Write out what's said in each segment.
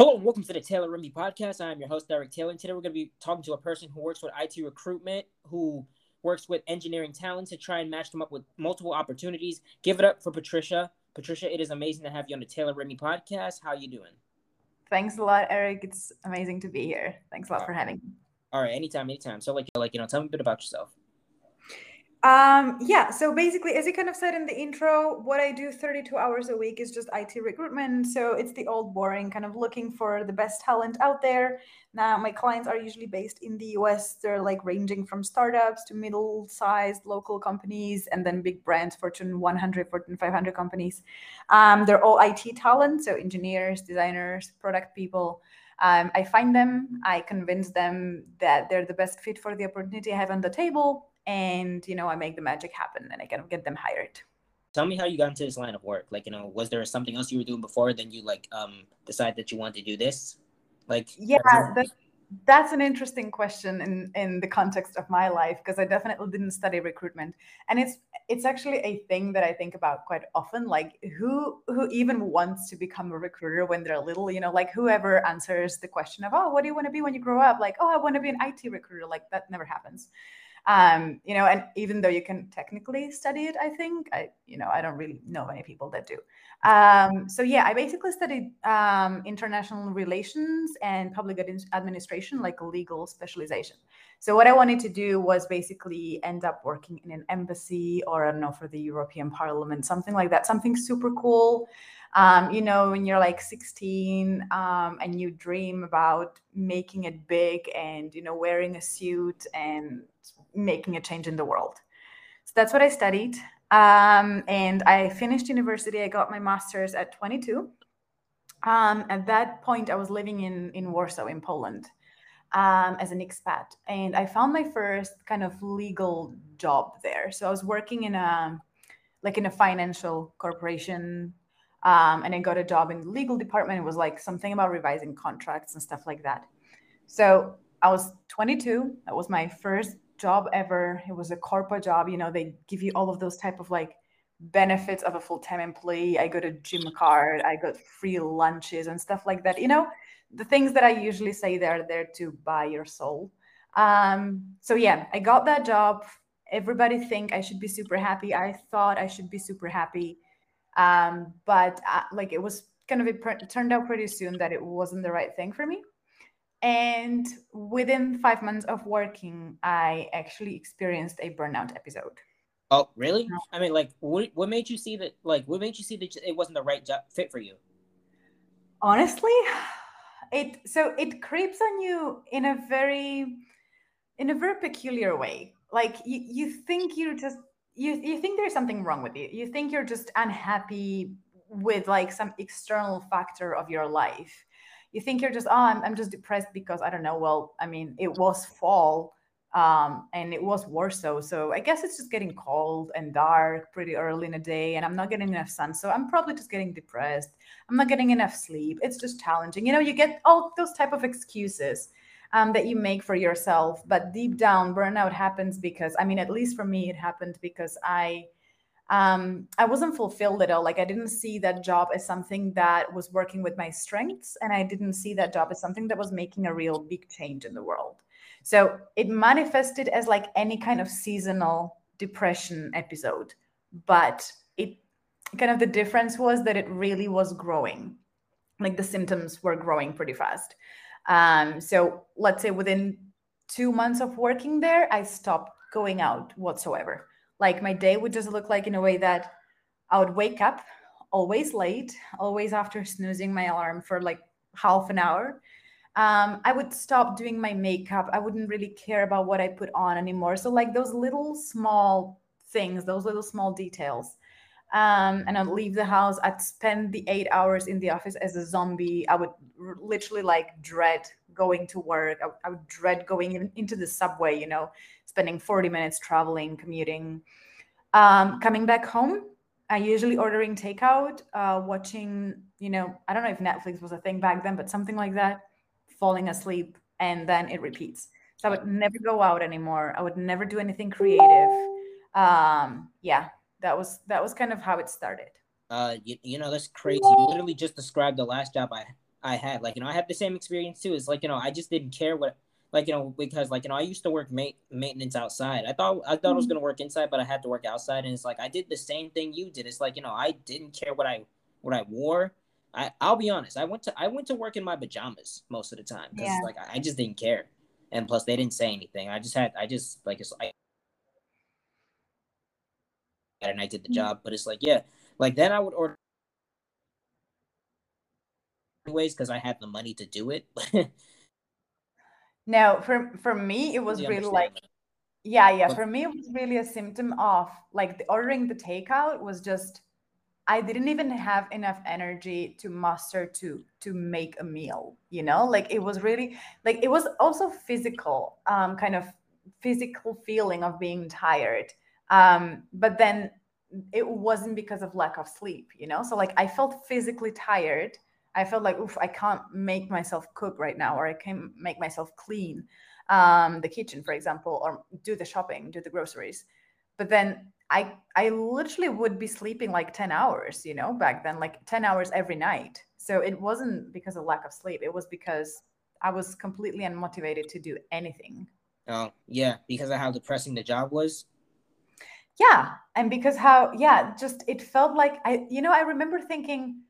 Hello and welcome to the Taylor Rimby podcast. I am your host, Derek Taylor, and today we're going to be talking to a person who works with IT recruitment, who works with engineering talent to try and match them up with multiple opportunities. Give it up for Patricia. Patricia, it is amazing to have you on the Taylor Rimby podcast. How are you doing? Thanks a lot, Eric. It's amazing to be here. Thanks a lot uh, for having me. All right, anytime, anytime. So, like, like you know, tell me a bit about yourself. Um, yeah, so basically, as you kind of said in the intro, what I do 32 hours a week is just IT recruitment. So it's the old boring kind of looking for the best talent out there. Now, my clients are usually based in the US. They're like ranging from startups to middle sized local companies and then big brands, Fortune 100, Fortune 500 companies. Um, they're all IT talent, so engineers, designers, product people. Um, I find them, I convince them that they're the best fit for the opportunity I have on the table and you know i make the magic happen and i kind of get them hired. Tell me how you got into this line of work. Like you know was there something else you were doing before? Then you like um decide that you want to do this? Like yeah that, that's an interesting question in in the context of my life because i definitely didn't study recruitment. And it's it's actually a thing that i think about quite often like who who even wants to become a recruiter when they're little you know like whoever answers the question of oh what do you want to be when you grow up? Like oh i want to be an it recruiter. Like that never happens um, you know, and even though you can technically study it, I think I, you know, I don't really know many people that do. Um, so yeah, I basically studied um, international relations and public administration, like a legal specialization. So what I wanted to do was basically end up working in an embassy or I don't know for the European Parliament, something like that, something super cool. Um, you know, when you're like 16 um, and you dream about making it big and you know wearing a suit and making a change in the world. So that's what I studied. Um, and I finished university. I got my master's at 22. Um, at that point, I was living in, in Warsaw, in Poland, um, as an expat. And I found my first kind of legal job there. So I was working in a like in a financial corporation. Um, and I got a job in the legal department. It was like something about revising contracts and stuff like that. So I was 22. That was my first job ever. It was a corporate job. You know, they give you all of those type of like benefits of a full-time employee. I got a gym card, I got free lunches and stuff like that. You know, the things that I usually say they're there to buy your soul. Um, so yeah, I got that job. Everybody think I should be super happy. I thought I should be super happy. Um, but uh, like it was kind of it turned out pretty soon that it wasn't the right thing for me. And within five months of working, I actually experienced a burnout episode. Oh, really? I mean, like, what, what made you see that? Like, what made you see that it wasn't the right job fit for you? Honestly, it so it creeps on you in a very, in a very peculiar way. Like, you you think you're just you you think there's something wrong with you. You think you're just unhappy with like some external factor of your life you think you're just oh I'm, I'm just depressed because i don't know well i mean it was fall um, and it was Warsaw. So I guess it's just getting cold and dark pretty early in the day, and I'm not getting enough sun. So I'm probably just getting depressed. I'm not getting enough sleep. It's just challenging. You know, you get all those type of excuses um, that you make for yourself, but deep down, burnout happens because I mean, at least for me, it happened because I um, I wasn't fulfilled at all. Like I didn't see that job as something that was working with my strengths, and I didn't see that job as something that was making a real big change in the world. So it manifested as like any kind of seasonal depression episode, but it kind of the difference was that it really was growing. Like the symptoms were growing pretty fast. Um, so let's say within two months of working there, I stopped going out whatsoever like my day would just look like in a way that I would wake up always late, always after snoozing my alarm for like half an hour. Um, I would stop doing my makeup. I wouldn't really care about what I put on anymore. So, like those little small things, those little small details. Um, and I'd leave the house. I'd spend the eight hours in the office as a zombie. I would r- literally like dread going to work. I, I would dread going in, into the subway, you know, spending 40 minutes traveling, commuting. Um, coming back home, I usually ordering takeout, uh, watching, you know, I don't know if Netflix was a thing back then, but something like that, falling asleep, and then it repeats. So I would never go out anymore. I would never do anything creative. Um, yeah, that was that was kind of how it started. Uh, you, you know that's crazy. You literally just described the last job I I had. Like, you know, I had the same experience too. It's like, you know, I just didn't care what like you know because like you know I used to work ma- maintenance outside. I thought I thought mm-hmm. I was gonna work inside, but I had to work outside, and it's like I did the same thing you did. It's like you know I didn't care what I what I wore. I I'll be honest. I went to I went to work in my pajamas most of the time because yeah. like I, I just didn't care, and plus they didn't say anything. I just had I just like it's like and I did the mm-hmm. job, but it's like yeah, like then I would order anyways because I had the money to do it. No, for for me it was really like yeah, yeah. For me it was really a symptom of like the, ordering the takeout was just I didn't even have enough energy to muster to to make a meal, you know? Like it was really like it was also physical, um kind of physical feeling of being tired. Um but then it wasn't because of lack of sleep, you know? So like I felt physically tired I felt like, oof, I can't make myself cook right now, or I can't make myself clean um, the kitchen, for example, or do the shopping, do the groceries. But then I I literally would be sleeping like 10 hours, you know, back then, like 10 hours every night. So it wasn't because of lack of sleep. It was because I was completely unmotivated to do anything. Oh, yeah, because of how depressing the job was. Yeah, and because how yeah, just it felt like I you know, I remember thinking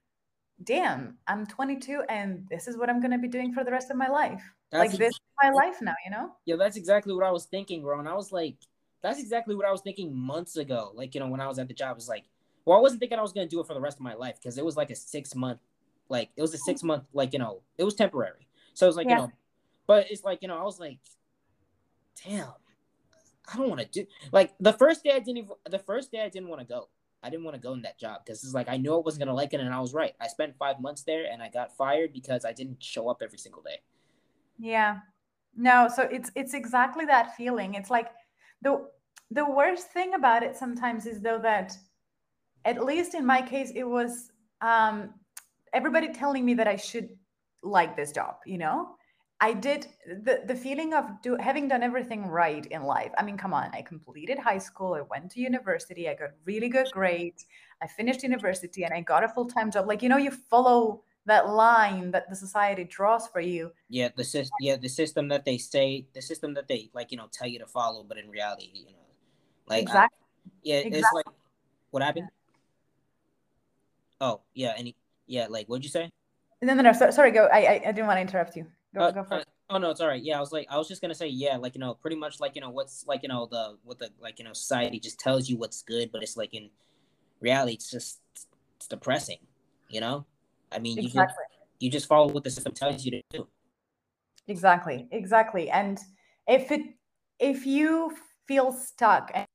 damn, I'm 22 and this is what I'm going to be doing for the rest of my life. That's like, this is my life now, you know? Yeah, that's exactly what I was thinking, bro. And I was like, that's exactly what I was thinking months ago. Like, you know, when I was at the job, it was like, well, I wasn't thinking I was going to do it for the rest of my life because it was like a six month, like, it was a mm-hmm. six month, like, you know, it was temporary. So it was like, yeah. you know, but it's like, you know, I was like, damn, I don't want to do, like, the first day I didn't even, the first day I didn't want to go. I didn't want to go in that job because it's like I knew I wasn't gonna like it, and I was right. I spent five months there, and I got fired because I didn't show up every single day. Yeah, no. So it's it's exactly that feeling. It's like the the worst thing about it sometimes is though that, at least in my case, it was um, everybody telling me that I should like this job. You know, I did the the feeling of do, having done everything right in life. I mean, come on, I completed high school, I went to university, I got really good grades, I finished university, and I got a full time job. Like you know, you follow that line that the society draws for you. Yeah, the system. Yeah, the system that they say, the system that they like, you know, tell you to follow, but in reality, you know, like exactly. I, yeah, exactly. it's like what happened. Oh yeah, and yeah, like what'd you say? No, no, no. So, sorry, go. I, I I didn't want to interrupt you. Go, uh, go for uh, Oh no, it's all right. Yeah, I was like, I was just gonna say, yeah, like you know, pretty much like you know, what's like you know the what the like you know society just tells you what's good, but it's like in reality, it's just it's depressing. You know, I mean, exactly. you just, you just follow what the system tells you to do. Exactly, exactly. And if it if you feel stuck and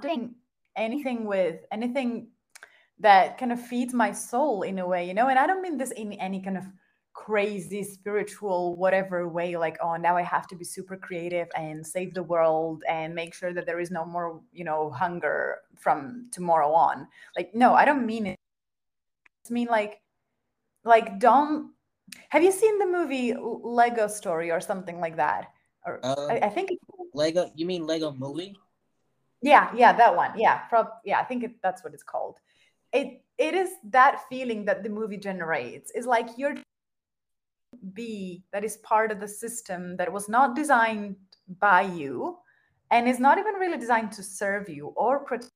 doing anything with anything that kind of feeds my soul in a way, you know, and I don't mean this in any kind of crazy spiritual whatever way like oh now i have to be super creative and save the world and make sure that there is no more you know hunger from tomorrow on. Like no i don't mean it. I mean like like don't have you seen the movie lego story or something like that? Or um, I, I, think lego you mean lego movie? Yeah yeah that one. Yeah prob- yeah i think it, that's what it's called. It it is that feeling that the movie generates. Is like you're be that is part of the system that was not designed by you and is not even really designed to serve you or protect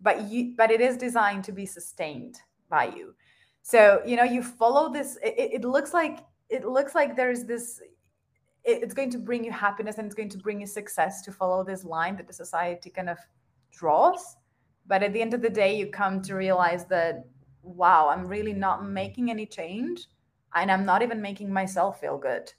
but you but it is designed to be sustained by you. So you know you follow this it, it looks like it looks like there's this it's going to bring you happiness and it's going to bring you success to follow this line that the society kind of draws. But at the end of the day you come to realize that wow i'm really not making any change and i'm not even making myself feel good.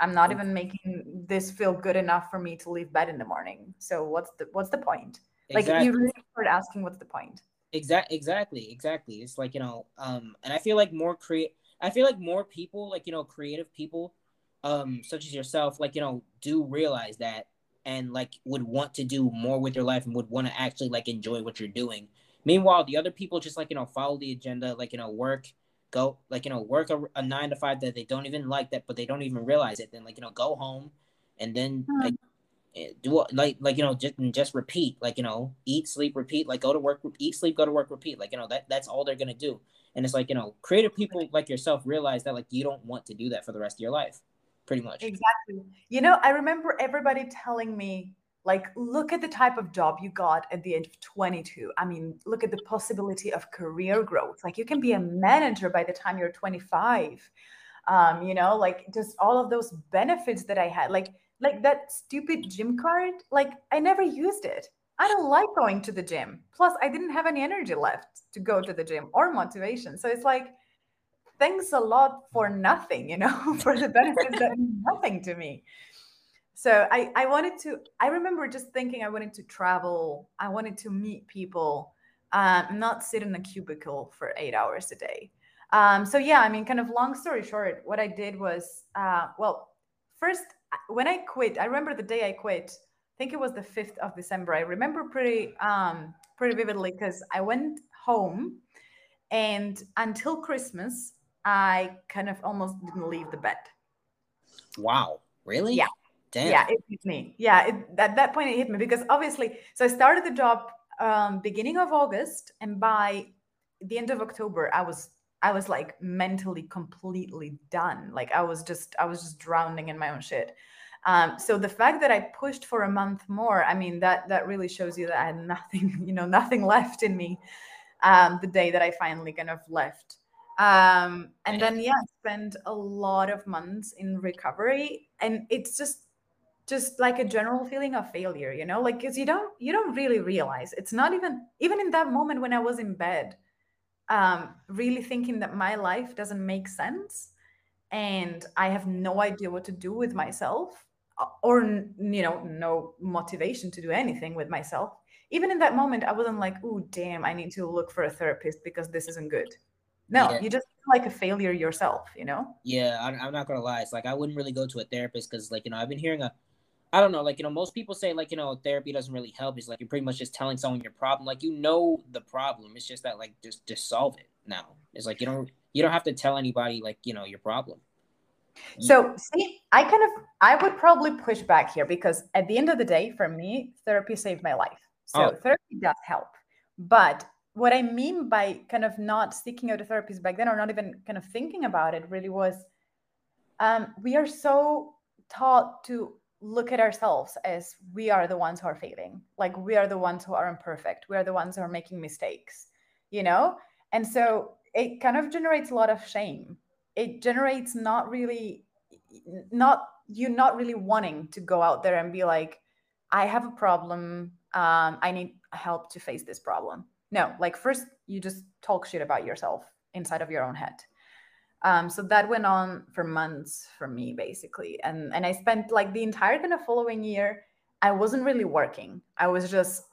I'm not even making this feel good enough for me to leave bed in the morning. So what's the what's the point? Exactly. like you really start asking what's the point. Exactly exactly exactly. It's like you know um and i feel like more create i feel like more people like you know creative people um such as yourself like you know do realize that and like would want to do more with your life and would want to actually like enjoy what you're doing. Meanwhile the other people just like you know follow the agenda like you know work go like you know work a, a, nine to five that they don't even like that but they don't even realize it then like you know go home and then mm-hmm. like eh, do like like you know just just repeat like you know eat sleep repeat like go to work eat sleep go to work repeat like you know that that's all they're gonna do And it's like, you know, creative people like yourself realize that like you don't want to do that for the rest of your life, pretty much. Exactly. You know, I remember everybody telling me, like, look at the type of job you got at the age of 22. I mean, look at the possibility of career growth. Like, you can be a manager by the time you're 25. Um, you know, like just all of those benefits that I had, like, like that stupid gym card, like I never used it. I don't like going to the gym. Plus, I didn't have any energy left to go to the gym or motivation. So it's like, thanks a lot for nothing, you know, for the benefits that mean nothing to me. So I, I wanted to, I remember just thinking I wanted to travel. I wanted to meet people, uh, not sit in a cubicle for eight hours a day. Um, so yeah, I mean, kind of long story short, what I did was, uh, well, first when I quit, I remember the day I quit, i think it was the 5th of December. I remember pretty um pretty vividly because I went home and until Christmas, I kind of almost didn't leave the bed. Wow. Really? Yeah. Damn. Yeah, it hit me. Yeah, it, at that point it hit me because obviously, so I started the job um, beginning of August, and by the end of October, I was I was like mentally completely done. Like I was just I was just drowning in my own shit. Um, so the fact that I pushed for a month more, I mean, that that really shows you that I had nothing, you know, nothing left in me. Um, the day that I finally kind of left. Um, and then yeah, spent a lot of months in recovery, and it's just just like a general feeling of failure, you know, like because you don't you don't really realize. It's not even even in that moment when I was in bed, um, really thinking that my life doesn't make sense and I have no idea what to do with myself or you know no motivation to do anything with myself. Even in that moment i wasn't like oh damn i need to look for a therapist because this isn't good. No yeah. you just like a failure yourself you know? Yeah I, i'm not gonna lie it's like i wouldn't really go to a therapist because like you know i've been hearing a I don't know, like you know, most people say like you know, therapy doesn't really help. It's like you're pretty much just telling someone your problem. Like you know the problem. It's just that like just just solve it now. It's like you don't you don't have to tell anybody like you know your problem. So, see, I kind of I would probably push back here because at the end of the day, for me, therapy saved my life. So oh. therapy does help. But what I mean by kind of not seeking out a therapist back then or not even kind of thinking about it really was um, we are so taught to look at ourselves as we are the ones who are failing. Like we are the ones who are imperfect. We are the ones who are making mistakes, you know? And so it kind of generates a lot of shame it generates not really not you not really wanting to go out there and be like i have a problem um, i need help to face this problem no like first you just talk shit about yourself inside of your own head um, so that went on for months for me basically and and i spent like the entire kind of following year i wasn't really working i was just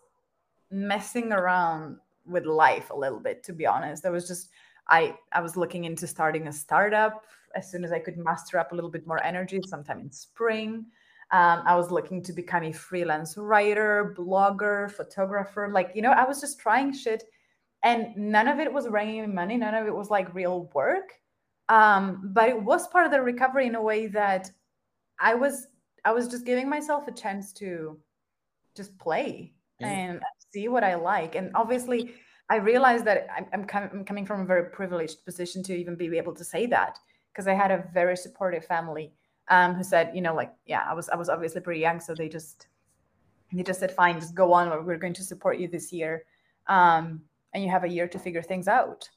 messing around with life a little bit to be honest i was just I I was looking into starting a startup as soon as I could muster up a little bit more energy, sometime in spring. Um, I was looking to become a freelance writer, blogger, photographer. Like you know, I was just trying shit, and none of it was bringing me money. None of it was like real work. Um, but it was part of the recovery in a way that I was I was just giving myself a chance to just play yeah. and see what I like. And obviously, I realized that I'm, I'm, com- I'm coming from a very privileged position to even be able to say that because I had a very supportive family um, who said, you know, like, yeah, I was I was obviously pretty young, so they just they just said, fine, just go on. We're going to support you this year, um, and you have a year to figure things out.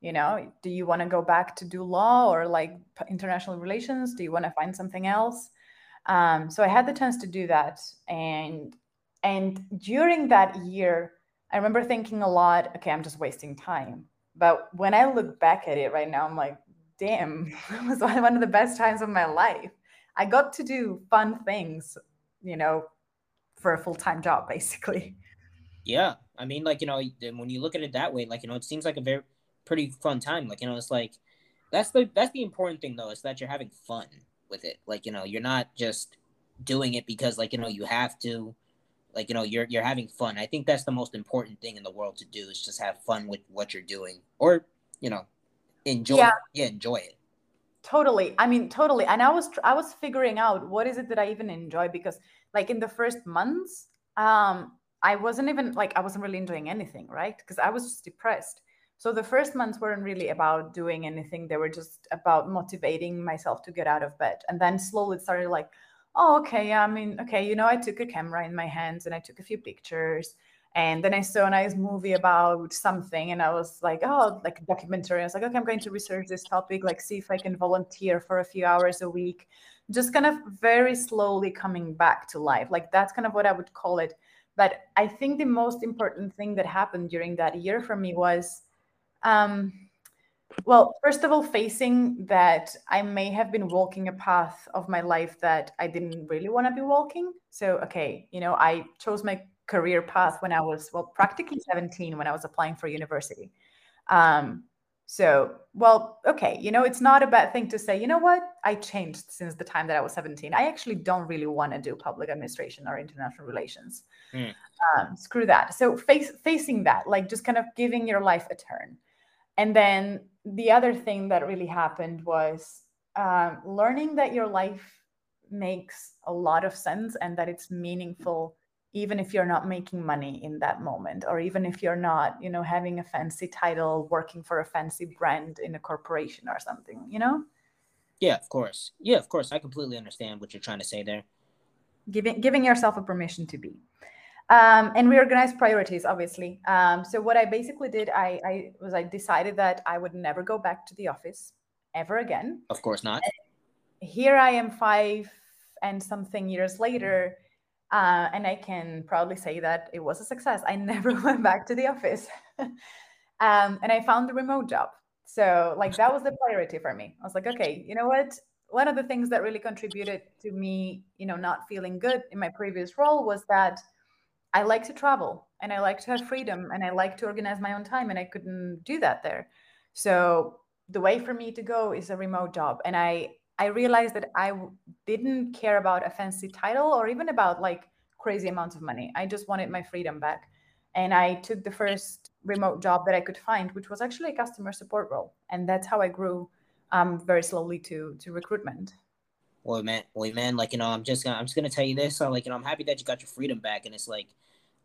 You know, do you want to go back to do law or like international relations? Do you want to find something else? Um, so I had the chance to do that, and and during that year I remember thinking a lot, okay, I'm just wasting time. But when I look back at it right now, I'm like, damn, it was one of the best times of my life. I got to do fun things, you know, for a full time job, basically. Yeah. I mean, like, you know, when you look at it that way, like, you know, it seems like a very pretty fun time. Like, you know, it's like, that's the that's the important thing though is that you're having fun with it. Like you know you're not just doing it because like you know you have to like you know you're you're having fun. I think that's the most important thing in the world to do is just have fun with what you're doing or you know enjoy yeah, yeah enjoy it. Totally. I mean totally. And i was i was figuring out what is it that i even enjoy because like in the first months um i wasn't even like i wasn't really enjoying anything right? Because i was just depressed So the first months weren't really about doing anything. They were just about motivating myself to get out of bed. And then slowly it started like, oh, okay, I mean, okay, you know, I took a camera in my hands and I took a few pictures. And then I saw a nice movie about something, and I was like, oh, like a documentary. I was like, okay, I'm going to research this topic, like see if I can volunteer for a few hours a week. Just kind of very slowly coming back to life. Like that's kind of what I would call it. But I think the most important thing that happened during that year for me was um, well, first of all, facing that I may have been walking a path of my life that I didn't really want to be walking. So, okay, you know, I chose my career path when I was, well, practically 17 when I was applying for university. Um, so, well, okay, you know, it's not a bad thing to say, you know what, I changed since the time that I was 17. I actually don't really want to do public administration or international relations. Mm. Um, screw that. So, face, facing that, like just kind of giving your life a turn. And then the other thing that really happened was um, learning that your life makes a lot of sense and that it's meaningful even if you're not making money in that moment or even if you're not you know having a fancy title working for a fancy brand in a corporation or something you know? Yeah of course. Yeah of course. I completely understand what you're trying to say there. Giving giving yourself a permission to be um, and reorganize priorities obviously. Um, so what i basically did I, I was i decided that i would never go back to the office ever again. Of course not. And here i am five and something years later uh, and i can proudly say that it was a success. I never went back to the office. Um, and i found the remote job. So like that was the priority for me. I was like okay you know what? One of the things that really contributed to me you know not feeling good in my previous role was that I like to travel and I like to have freedom and I like to organize my own time and I couldn't do that there. So the way for me to go is a remote job and I I realized that I didn't care about a fancy title or even about like crazy amounts of money. I just wanted my freedom back. And I took the first remote job that I could find, which was actually a customer support role. And that's how I grew um, very slowly to to recruitment well man well man like you know i'm just gonna i'm just gonna tell you this so like you know i'm happy that you got your freedom back and it's like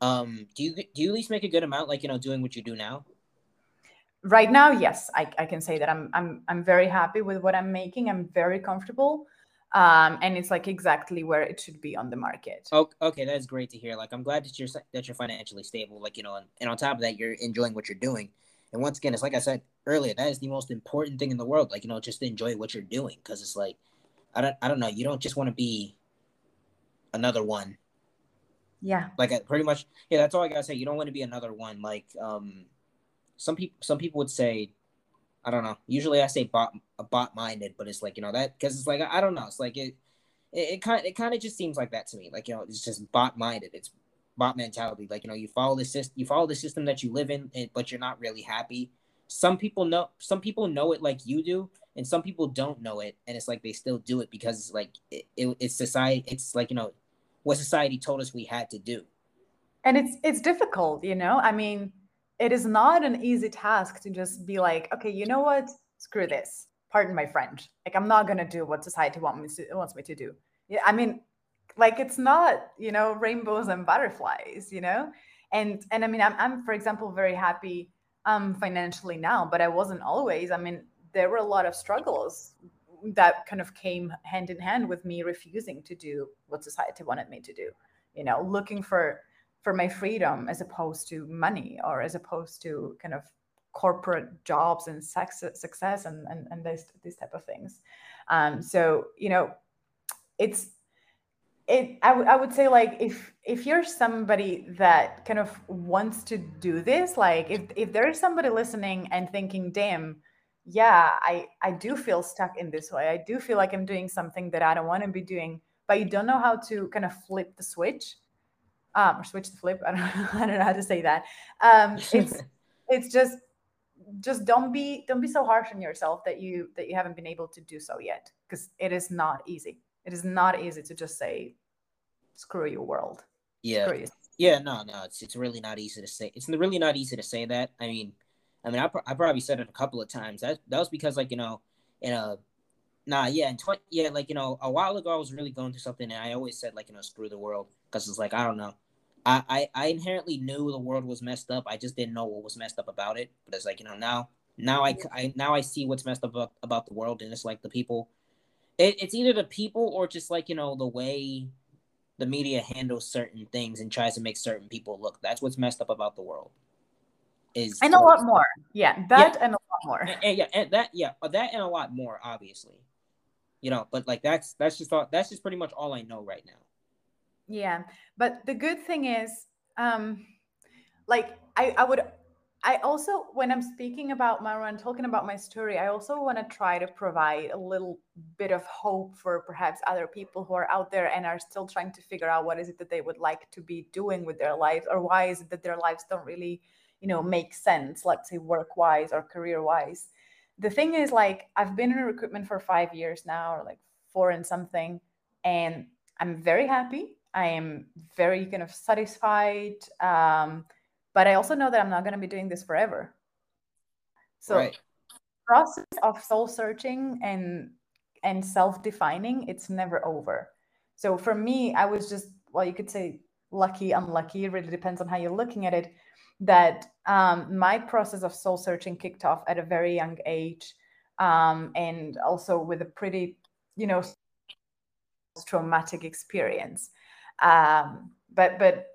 um do you do you at least make a good amount like you know doing what you do now? Right now yes. I, I can say that i'm i'm i'm very happy with what i'm making. I'm very comfortable. Um and it's like exactly where it should be on the market. Oh, okay that's great to hear. Like i'm glad that you're that you're financially stable like you know and, and on top of that you're enjoying what you're doing. And once again it's like i said earlier that is the most important thing in the world like you know just enjoy what you're doing. Because it's like I don't I don't know. You don't just want to be another one. Yeah. Like pretty much yeah, that's all I gotta say. You don't want to be another one. Like um some people some people would say I don't know. Usually I say bot bot minded, but it's like, you know, that because it's like I don't know. It's like it it, it kind it kind of just seems like that to me. Like, you know, it's just bot minded. It's bot mentality. Like, you know, you follow the system you follow the system that you live in, but you're not really happy. Some people know some people know it like you do, and some people don't know it and it's like they still do it because it's like it, it, it's society it's like you know what society told us we had to do. And it's it's difficult you know? I mean it is not an easy task to just be like okay you know what? Screw this. Pardon my french like i'm not going to do what society want me to, wants me to do. Yeah i mean like it's not you know rainbows and butterflies you know? And and i mean i'm, I'm for example very happy um financially now but i wasn't always. I mean there were a lot of struggles that kind of came hand in hand with me refusing to do what society wanted me to do you know looking for for my freedom as opposed to money or as opposed to kind of corporate jobs and sex, success and and, and this these type of things. Um so you know it's it I, w- I would say like if if you're somebody that kind of wants to do this like if if there is somebody listening and thinking damn yeah, I I do feel stuck in this way. I do feel like I'm doing something that I don't want to be doing, but you don't know how to kind of flip the switch, um, or switch the flip. I don't I don't know how to say that. Um, it's it's just just don't be don't be so harsh on yourself that you that you haven't been able to do so yet because it is not easy. It is not easy to just say screw your world. Yeah. screw you. Yeah, no, no, it's it's really not easy to say. It's really not easy to say that. I mean, I mean, I, I probably said it a couple of times. That that was because like you know, in a nah, yeah, in twenty, yeah, like you know, a while ago I was really going through something, and I always said like you know, screw the world, because it's like I don't know, I, I I inherently knew the world was messed up. I just didn't know what was messed up about it. But it's like you know now now I, I now I see what's messed up about, about the world, and it's like the people. It, it's either the people or just like you know the way the media handles certain things and tries to make certain people look. That's what's messed up about the world. Is and a lot more, yeah, that yeah. and a lot more, and, and, yeah, and that yeah, that and a lot more, obviously, you know. But like that's that's just all, that's just pretty much all I know right now. Yeah, but the good thing is, um, like I I would I also, when I'm speaking about my and talking about my story, I also want to try to provide a little bit of hope for perhaps other people who are out there and are still trying to figure out what is it that they would like to be doing with their lives, or why is it that their lives don't really, you know, make sense, let's say work wise or career wise. The thing is, like, I've been in recruitment for five years now, or like four and something, and I'm very happy. I am very kind of satisfied. Um, but I also know that I'm not going to be doing this forever. So right. process of soul searching and and self-defining, it's never over. So for me, I was just well, you could say lucky, unlucky. It really depends on how you're looking at it. That um, my process of soul searching kicked off at a very young age, um, and also with a pretty, you know, traumatic experience. Um, but but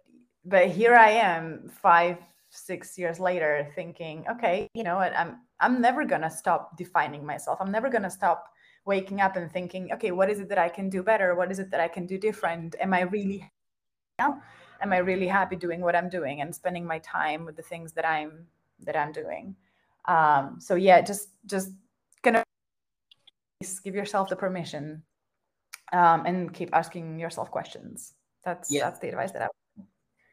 but here I am five, six years later thinking, okay, you know what, I'm I'm never gonna stop defining myself. I'm never gonna stop waking up and thinking, okay, what is it that I can do better? What is it that I can do different? Am I really now? Am I really happy doing what I'm doing and spending my time with the things that I'm that I'm doing? Um, so yeah, just just gonna give yourself the permission um, and keep asking yourself questions. That's yeah. that's the advice that I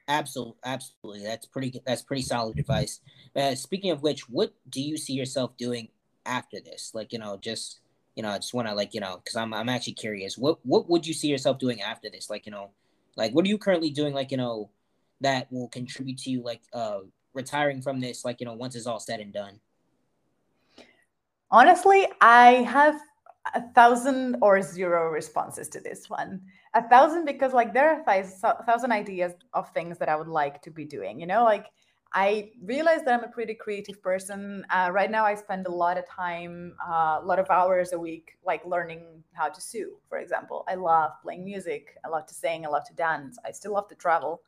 Absolutely, absolutely. That's pretty. That's pretty solid advice. Uh, speaking of which, what do you see yourself doing after this? Like, you know, just you know, I just want to like, you know, because I'm I'm actually curious. What what would you see yourself doing after this? Like, you know, like what are you currently doing? Like, you know, that will contribute to you, like, uh, retiring from this. Like, you know, once it's all said and done. Honestly, I have a thousand or zero responses to this one a thousand because like there are a thousand ideas of things that i would like to be doing you know like i realize that i'm a pretty creative person uh, right now i spend a lot of time uh, a lot of hours a week like learning how to sew for example i love playing music i love to sing i love to dance i still love to travel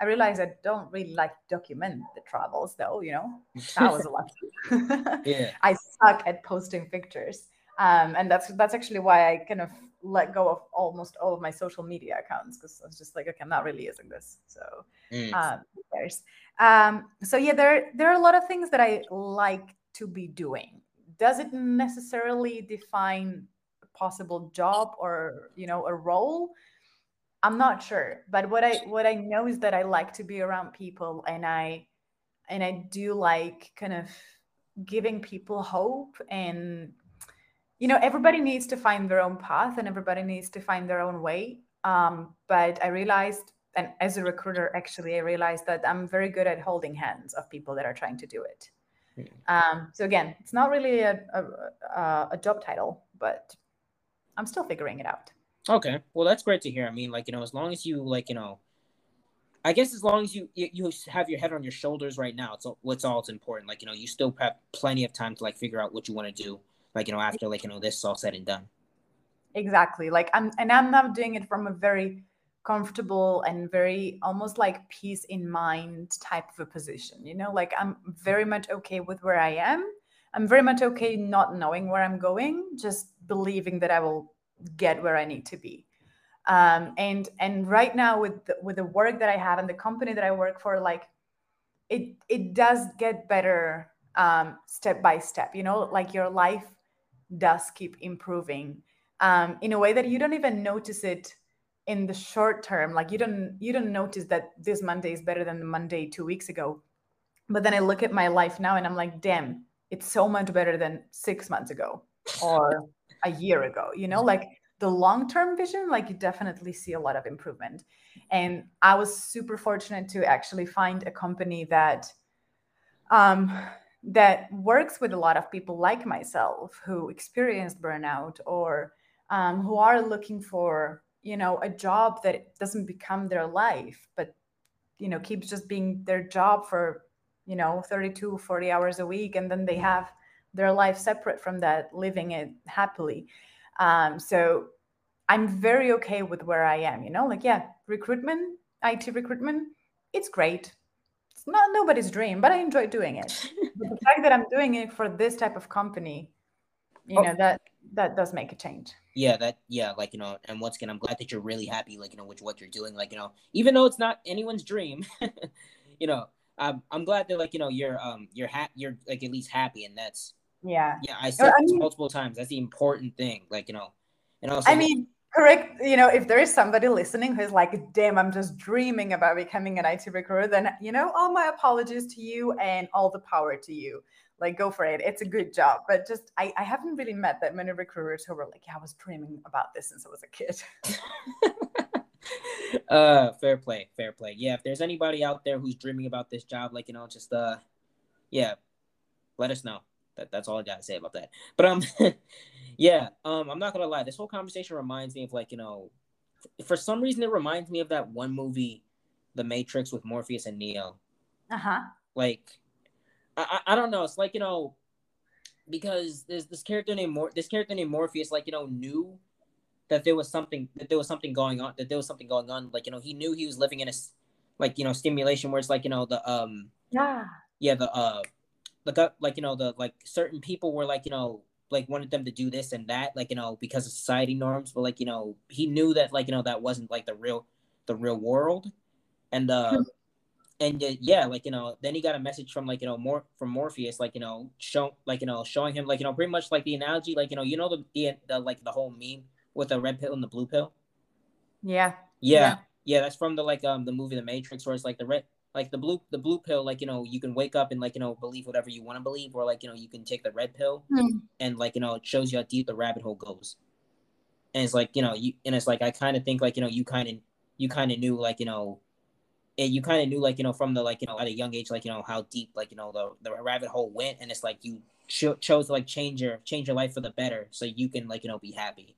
I realize I don't really like document the travels though, you know. That was a lot. yeah. I suck at posting pictures um, and that's that's actually why I kind of let go of almost all of my social media accounts because I was just like, okay, I'm not really using this. So, mm. um, um, so yeah, there there are a lot of things that I like to be doing. Does it necessarily define a possible job or you know a role? I'm not sure, but what I what I know is that I like to be around people, and I and I do like kind of giving people hope and you know everybody needs to find their own path and everybody needs to find their own way um, but i realized and as a recruiter actually i realized that i'm very good at holding hands of people that are trying to do it. Um, so again it's not really a, a, a job title but i'm still figuring it out. Okay. Well that's great to hear. I mean like you know as long as you like you know I guess as long as you you have your head on your shoulders right now, it's what's all it's important. Like you know, you still have plenty of time to like figure out what you want to do like you know after like you know this all said and done. Exactly. Like i'm and i'm not doing it from a very comfortable and very almost like peace in mind type of a position you know? Like i'm very much okay with where i am. I'm very much okay not knowing where i'm going just believing that i will get where i need to be. Um, and and right now with the, with the work that i have and the company that i work for like it it does get better um, step by step you know? Like your life does keep improving um, in a way that you don't even notice it in the short term like you don't you don't notice that this monday is better than the monday two weeks ago. But then i look at my life now and i'm like damn it's so much better than six months ago or a year ago you know? Like the long term vision like you definitely see a lot of improvement. And i was super fortunate to actually find a company that um, that works with a lot of people like myself who experienced burnout or um, who are looking for you know a job that doesn't become their life but you know keeps just being their job for you know 32 40 hours a week and then they have their life separate from that living it happily. Um, so i'm very okay with where i am you know like yeah recruitment it recruitment it's great. It's not nobody's dream but i enjoy doing it. The fact that i'm doing it for this type of company you oh. know that that does make a change. Yeah that yeah like you know and once again i'm glad that you're really happy like you know with what you're doing like you know even though it's not anyone's dream you know i'm, I'm glad that like you know you're um you're ha- you're like at least happy and that's yeah. yeah i said I mean, multiple times that's the important thing like you know and also i mean correct you know if there is somebody listening who's like damn i'm just dreaming about becoming an it recruiter then you know all my apologies to you and all the power to you like go for it it's a good job but just I, I haven't really met that many recruiters who were like yeah i was dreaming about this since i was a kid. Uh fair play fair play. Yeah if there's anybody out there who's dreaming about this job like you know just uh yeah let us know. That, that's all i gotta say about that. But um yeah um i'm not gonna lie this whole conversation reminds me of like you know for some reason it reminds me of that one movie the matrix with morpheus and neo. Uh-huh. Like I, I don't know. It's like you know, because there's this character named Mor- this character named Morpheus, like you know, knew that there was something that there was something going on. That there was something going on. Like you know, he knew he was living in a like you know stimulation where it's like you know the um yeah yeah the uh the like you know the like certain people were like you know like wanted them to do this and that like you know because of society norms but like you know he knew that like you know that wasn't like the real the real world and uh and uh, yeah, like you know, then he got a message from like you know more from Morpheus, like you know, show like you know, showing him like you know, pretty much like the analogy, like you know, you know the the, the like the whole meme with the red pill and the blue pill. Yeah. yeah. Yeah. Yeah, that's from the like um the movie The Matrix, where it's like the red like the blue the blue pill, like you know, you can wake up and like you know believe whatever you want to believe, or like you know, you can take the red pill mm. and like you know, it shows you how deep the rabbit hole goes. And it's like you know, you and it's like I kind of think like you know, you kind of you kind of knew like you know and you kind of knew like you know from the like you know at a young age like you know how deep like you know the the rabbit hole went and it's like you cho- chose to like change your change your life for the better so you can like you know be happy.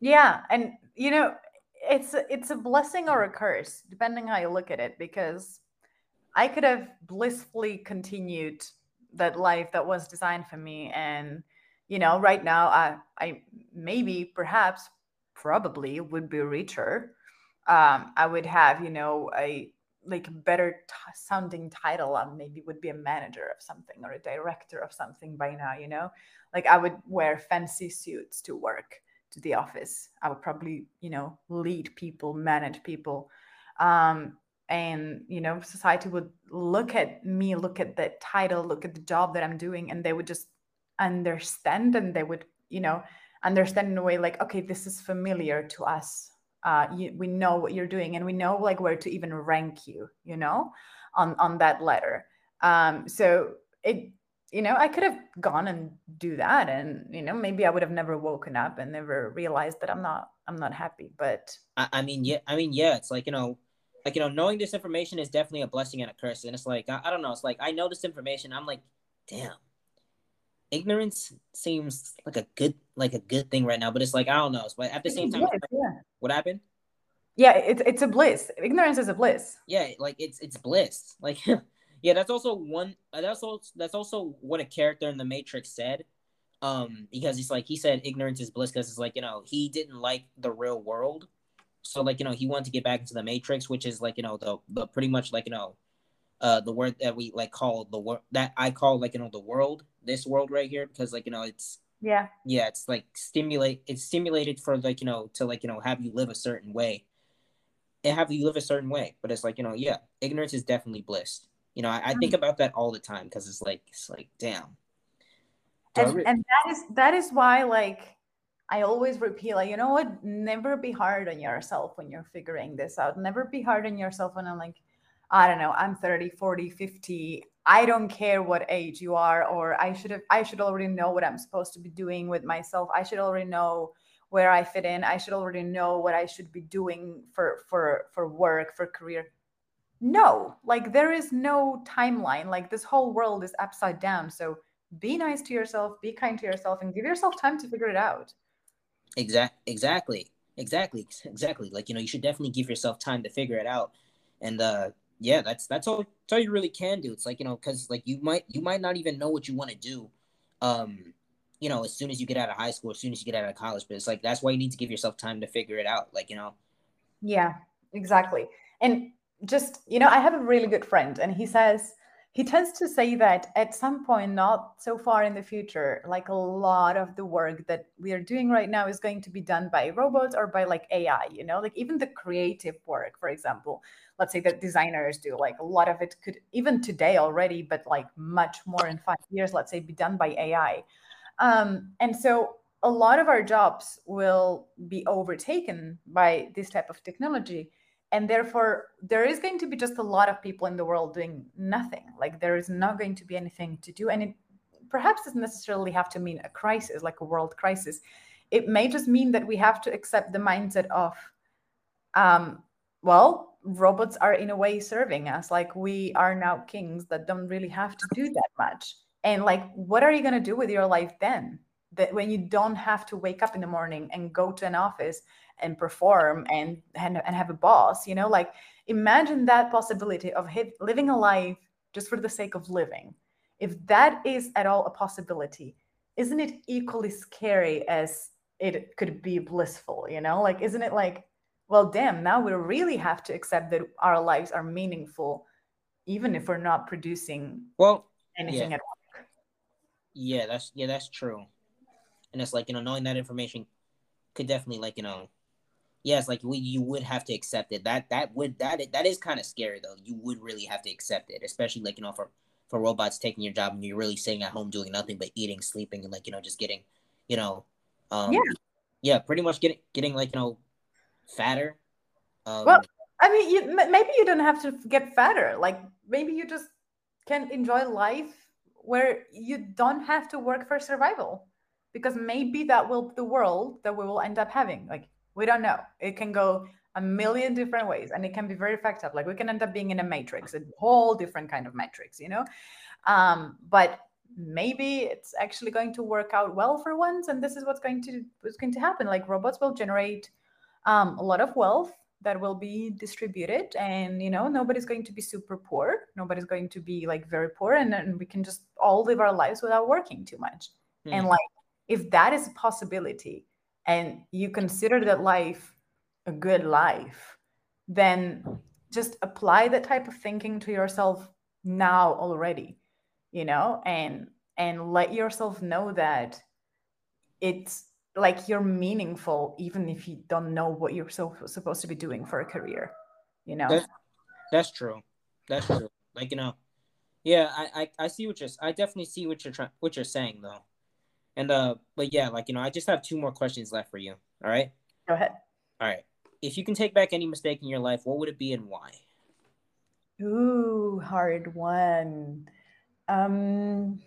Yeah and you know it's it's a blessing or a curse depending how you look at it because i could have blissfully continued that life that was designed for me and you know right now i i maybe perhaps probably would be richer. Um, I would have, you know, a like a better t- sounding title and maybe would be a manager of something or a director of something by now you know? Like i would wear fancy suits to work to the office. I would probably you know lead people manage people. Um, and you know society would look at me look at the title look at the job that i'm doing and they would just understand and they would you know understand in a way like okay this is familiar to us uh, you, we know what you're doing and we know like where to even rank you you know on on that letter. Um so it you know i could have gone and do that and you know maybe i would have never woken up and never realized that i'm not i'm not happy but i, I mean yeah i mean yeah it's like you know like you know knowing this information is definitely a blessing and a curse. And it's like I, I don't know it's like i know this information i'm like damn ignorance seems like a good like a good thing right now, but it's like I don't know. But at the same time, bliss, yeah. what happened? Yeah, it's it's a bliss. Ignorance is a bliss. Yeah, like it's it's bliss. Like yeah, that's also one. That's also that's also what a character in the Matrix said. Um, because he's like he said ignorance is bliss because it's like you know he didn't like the real world, so like you know he wanted to get back into the Matrix, which is like you know the the pretty much like you know uh the word that we like call the word that I call like you know the world this world right here because like you know it's yeah yeah it's like stimulate it's stimulated for like you know to like you know have you live a certain way and have you live a certain way but it's like you know yeah ignorance is definitely bliss you know I, I think mm. about that all the time because it's like it's like damn and, and that is that is why like I always repeat, like, you know what? Never be hard on yourself when you're figuring this out. Never be hard on yourself when I'm like, I don't know, I'm 30, 40, 50. I don't care what age you are, or I should have, I should already know what I'm supposed to be doing with myself. I should already know where I fit in. I should already know what I should be doing for for for work, for career. No, like there is no timeline. Like this whole world is upside down. So be nice to yourself, be kind to yourself, and give yourself time to figure it out. Exact, exactly, exactly, exactly. Like you know, you should definitely give yourself time to figure it out. And uh, yeah, that's that's all that's all you really can do. It's like you know, because like you might you might not even know what you want to do, um, you know, as soon as you get out of high school, as soon as you get out of college. But it's like that's why you need to give yourself time to figure it out. Like you know. Yeah, exactly. And just you know, I have a really good friend, and he says he tends to say that at some point, not so far in the future, like a lot of the work that we are doing right now is going to be done by robots or by like AI, you know, like even the creative work, for example, let's say that designers do, like a lot of it could even today already, but like much more in five years, let's say, be done by AI. Um, and so a lot of our jobs will be overtaken by this type of technology and therefore there is going to be just a lot of people in the world doing nothing. Like there is not going to be anything to do and it perhaps doesn't necessarily have to mean a crisis like a world crisis. It may just mean that we have to accept the mindset of um, well robots are in a way serving us. Like we are now kings that don't really have to do that much. And like what are you going to do with your life then that when you don't have to wake up in the morning and go to an office and perform and and, and have a boss you know like imagine that possibility of hit, living a life just for the sake of living. If that is at all a possibility isn't it equally scary as it could be blissful you know? Like isn't it like well damn now we really have to accept that our lives are meaningful even if we're not producing well anything yeah. at all yeah that's yeah that's true and it's like you know knowing that information could definitely like you know yes, like we you would have to accept it. That that would that that is kind of scary though. You would really have to accept it, especially like you know for for robots taking your job and you're really sitting at home doing nothing but eating, sleeping, and like you know just getting, you know, um, yeah, yeah, pretty much getting getting like you know fatter. Um, well, I mean, you, maybe you don't have to get fatter. Like maybe you just can enjoy life where you don't have to work for survival because maybe that will the world that we will end up having like we don't know. It can go a million different ways and it can be very fucked up. Like we can end up being in a matrix, a whole different kind of matrix, you know? Um, but maybe it's actually going to work out well for once and this is what's going to what's going to happen like robots will generate um, a lot of wealth that will be distributed and you know nobody's going to be super poor nobody's going to be like very poor and, and we can just all live our lives without working too much mm. and like if that is a possibility and you consider that life a good life, then just apply that type of thinking to yourself now already, you know, and and let yourself know that it's like you're meaningful even if you don't know what you're so supposed to be doing for a career you know? That's, that's true. That's true. Like you know yeah I, I i see what you're i definitely see what you're trying what you're saying though and uh, but yeah, like you know, I just have two more questions left for you. All right. Go ahead. All right. If you can take back any mistake in your life, what would it be and why? Ooh, hard one. Um,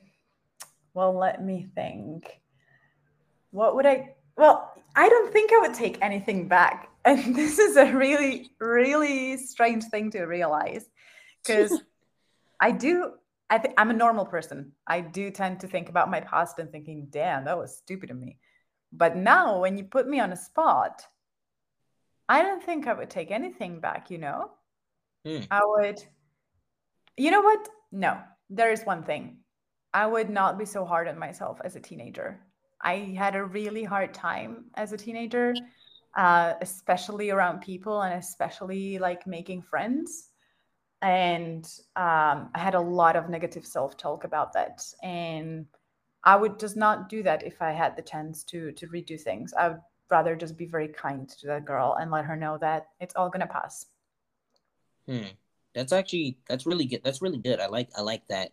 well, let me think. What would I? Well, I don't think I would take anything back. And this is a really, really strange thing to realize because I do I th- I'm a normal person. I do tend to think about my past and thinking, damn, that was stupid of me. But now, when you put me on a spot, I don't think I would take anything back, you know? Mm. I would, you know what? No, there is one thing. I would not be so hard on myself as a teenager. I had a really hard time as a teenager, uh, especially around people and especially like making friends and um, I had a lot of negative self talk about that. And I would just not do that if I had the chance to to redo things. I would rather just be very kind to that girl and let her know that it's all gonna pass. Hmm. That's actually that's really good. That's really good. I like I like that.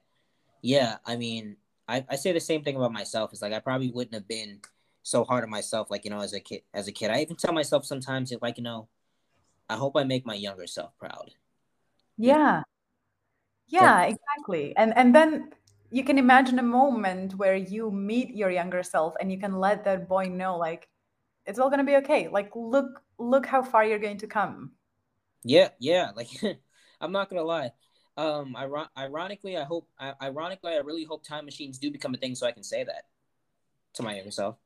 Yeah, I mean, I, I say the same thing about myself. It's like I probably wouldn't have been so hard on myself, like you know, as a kid. As a kid, I even tell myself sometimes, if like you know, I hope I make my younger self proud. Yeah. Yeah, exactly. And and then you can imagine a moment where you meet your younger self and you can let that boy know like it's all going to be okay. Like look look how far you're going to come. Yeah, yeah. Like I'm not gonna lie. Um, ironically, I hope. Ironically, I really hope time machines do become a thing, so I can say that to my younger self.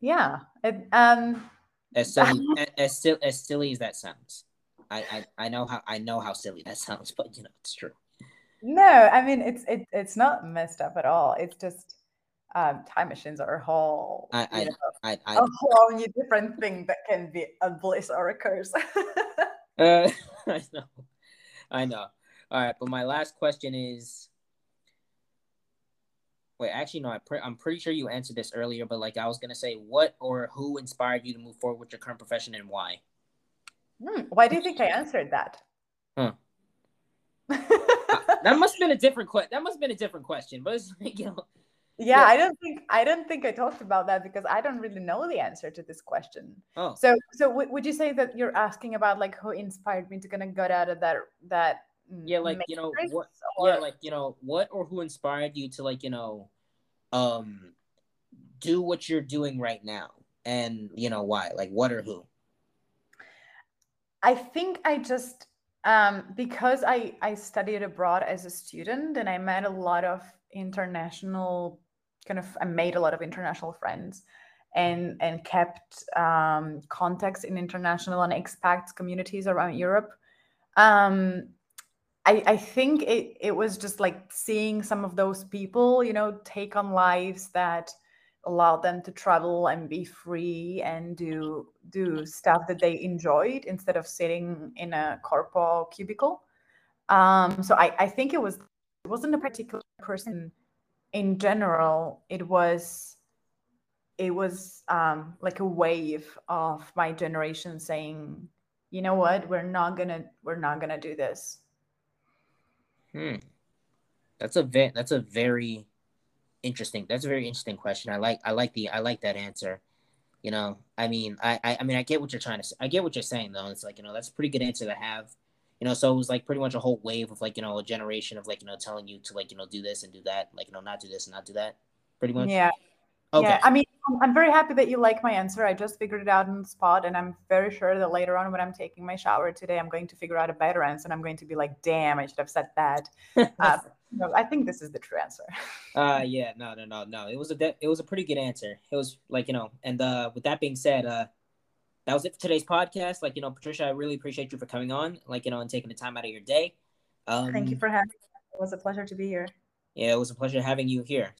Yeah. It, um. As silly as, as, as silly as that sounds. I, I I know how I know how silly that sounds, but you know it's true. No, I mean it's it, it's not messed up at all. It's just um, time machines are a whole I I, know, I, I, a whole new different thing that can be a bliss or a curse. uh, I know, I know. All right, but my last question is. Wait, actually, no. I pre- I'm pretty sure you answered this earlier, but like I was gonna say, what or who inspired you to move forward with your current profession and why? Hmm, why do you think I answered that? Huh. that must have been a different question. That must have been a different question, but it's like, you know. Yeah, Yeah. I don't think I don't think I talked about that because I don't really know the answer to this question. Oh, So, so w- would you say that you're asking about like who inspired me to kind of get out of that that mm, yeah, like you know what? or- Yeah, like you know what or who inspired you to like you know, um, do what you're doing right now, and you know why? Like what or who? I think I just um, because I I studied abroad as a student and I met a lot of international kind of I made a lot of international friends and and kept um, contacts in international and expat communities around Europe. Um, I, I think it, it was just like seeing some of those people, you know, take on lives that allowed them to travel and be free and do do stuff that they enjoyed instead of sitting in a corpo cubicle. Um, so I, I think it was it wasn't a particular person in general. It was it was um, like a wave of my generation saying, you know what, we're not gonna we're not gonna do this. Hmm. That's a ve- that's a very interesting. That's a very interesting question. I like I like the I like that answer. You know, I mean, I, I I mean, I get what you're trying to. say. I get what you're saying though. It's like you know, that's a pretty good answer to have. You know, so it was like pretty much a whole wave of like you know a generation of like you know telling you to like you know do this and do that, like you know not do this and not do that. Pretty much. Yeah, Okay. yeah. I mean, I'm- very happy that you like my answer. I just figured it out on the spot, and I'm very sure that later on, when I'm taking my shower today, I'm going to figure out a better answer, and I'm going to be like, "Damn, I should have said that." Uh, no, I think this is the true answer. Uh yeah, no, no, no, no. It was a de- it was a pretty good answer. It was like, you know, and uh with that being said, uh that was it for today's podcast. Like, you know, Patricia, I really appreciate you for coming on, like, you know, and taking the time out of your day. Um Thank you for having me. It was a pleasure to be here. yeah, it was a pleasure having you here.